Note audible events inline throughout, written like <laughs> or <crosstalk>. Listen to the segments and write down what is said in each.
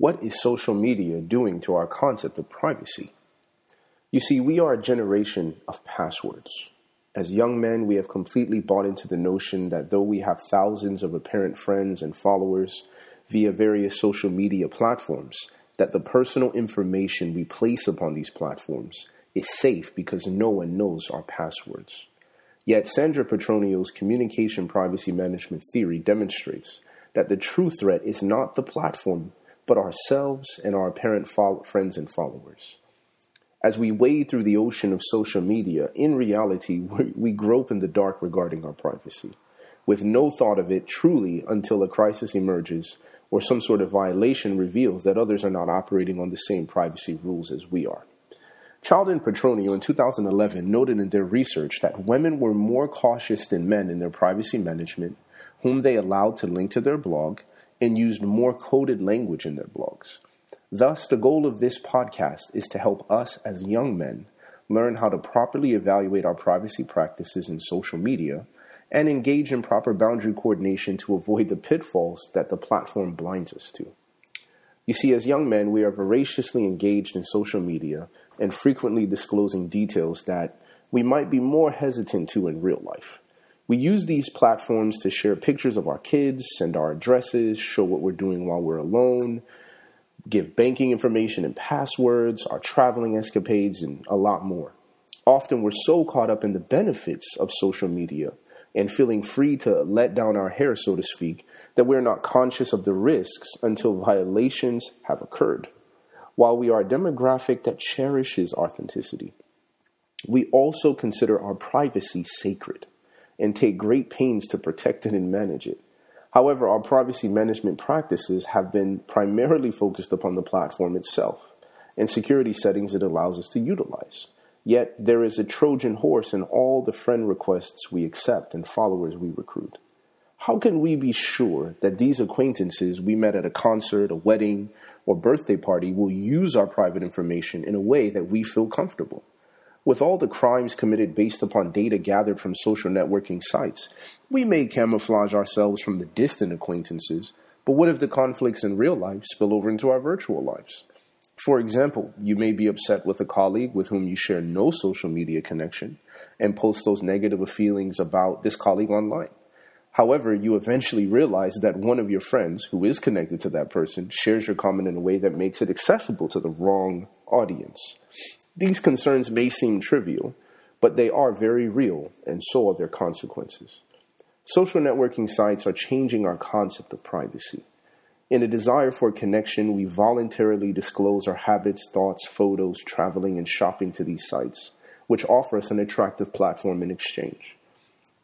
What is social media doing to our concept of privacy? You see, we are a generation of passwords. As young men, we have completely bought into the notion that though we have thousands of apparent friends and followers via various social media platforms, that the personal information we place upon these platforms is safe because no one knows our passwords. Yet Sandra Petronio's communication privacy management theory demonstrates that the true threat is not the platform but ourselves and our apparent friends and followers. As we wade through the ocean of social media, in reality, <laughs> we, we grope in the dark regarding our privacy, with no thought of it truly until a crisis emerges or some sort of violation reveals that others are not operating on the same privacy rules as we are. Child and Petronio in 2011 noted in their research that women were more cautious than men in their privacy management, whom they allowed to link to their blog, and used more coded language in their blogs. Thus, the goal of this podcast is to help us as young men learn how to properly evaluate our privacy practices in social media and engage in proper boundary coordination to avoid the pitfalls that the platform blinds us to. You see, as young men, we are voraciously engaged in social media and frequently disclosing details that we might be more hesitant to in real life. We use these platforms to share pictures of our kids, send our addresses, show what we're doing while we're alone, give banking information and passwords, our traveling escapades, and a lot more. Often we're so caught up in the benefits of social media and feeling free to let down our hair, so to speak, that we're not conscious of the risks until violations have occurred. While we are a demographic that cherishes authenticity, we also consider our privacy sacred and take great pains to protect it and manage it. However, our privacy management practices have been primarily focused upon the platform itself and security settings it allows us to utilize. Yet there is a Trojan horse in all the friend requests we accept and followers we recruit. How can we be sure that these acquaintances we met at a concert, a wedding, or birthday party will use our private information in a way that we feel comfortable? With all the crimes committed based upon data gathered from social networking sites, we may camouflage ourselves from the distant acquaintances, but what if the conflicts in real life spill over into our virtual lives? For example, you may be upset with a colleague with whom you share no social media connection and post those negative feelings about this colleague online. However, you eventually realize that one of your friends who is connected to that person shares your comment in a way that makes it accessible to the wrong audience. These concerns may seem trivial, but they are very real, and so are their consequences. Social networking sites are changing our concept of privacy. In a desire for connection, we voluntarily disclose our habits, thoughts, photos, traveling, and shopping to these sites, which offer us an attractive platform in exchange.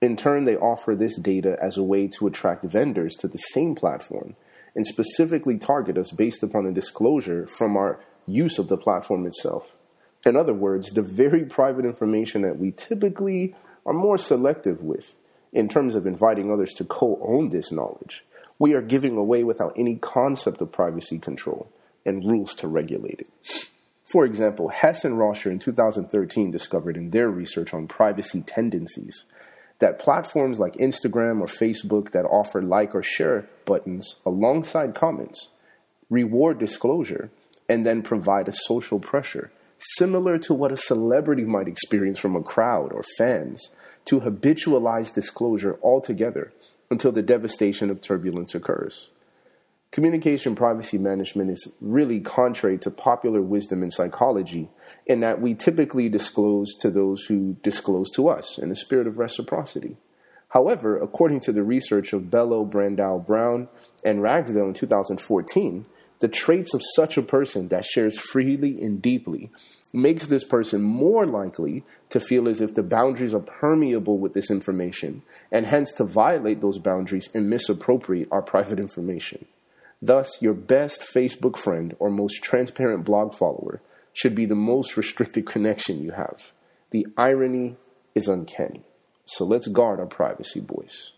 In turn, they offer this data as a way to attract vendors to the same platform and specifically target us based upon a disclosure from our use of the platform itself. In other words, the very private information that we typically are more selective with in terms of inviting others to co own this knowledge, we are giving away without any concept of privacy control and rules to regulate it. For example, Hess and Rauscher in 2013 discovered in their research on privacy tendencies that platforms like Instagram or Facebook that offer like or share buttons alongside comments reward disclosure and then provide a social pressure similar to what a celebrity might experience from a crowd or fans, to habitualize disclosure altogether until the devastation of turbulence occurs. Communication privacy management is really contrary to popular wisdom in psychology in that we typically disclose to those who disclose to us in a spirit of reciprocity. However, according to the research of Bello, Brandau, Brown, and Ragsdale in 2014, the traits of such a person that shares freely and deeply makes this person more likely to feel as if the boundaries are permeable with this information and hence to violate those boundaries and misappropriate our private information. Thus, your best Facebook friend or most transparent blog follower should be the most restricted <laughs> connection you have. The irony is uncanny. So let's guard our privacy, boys.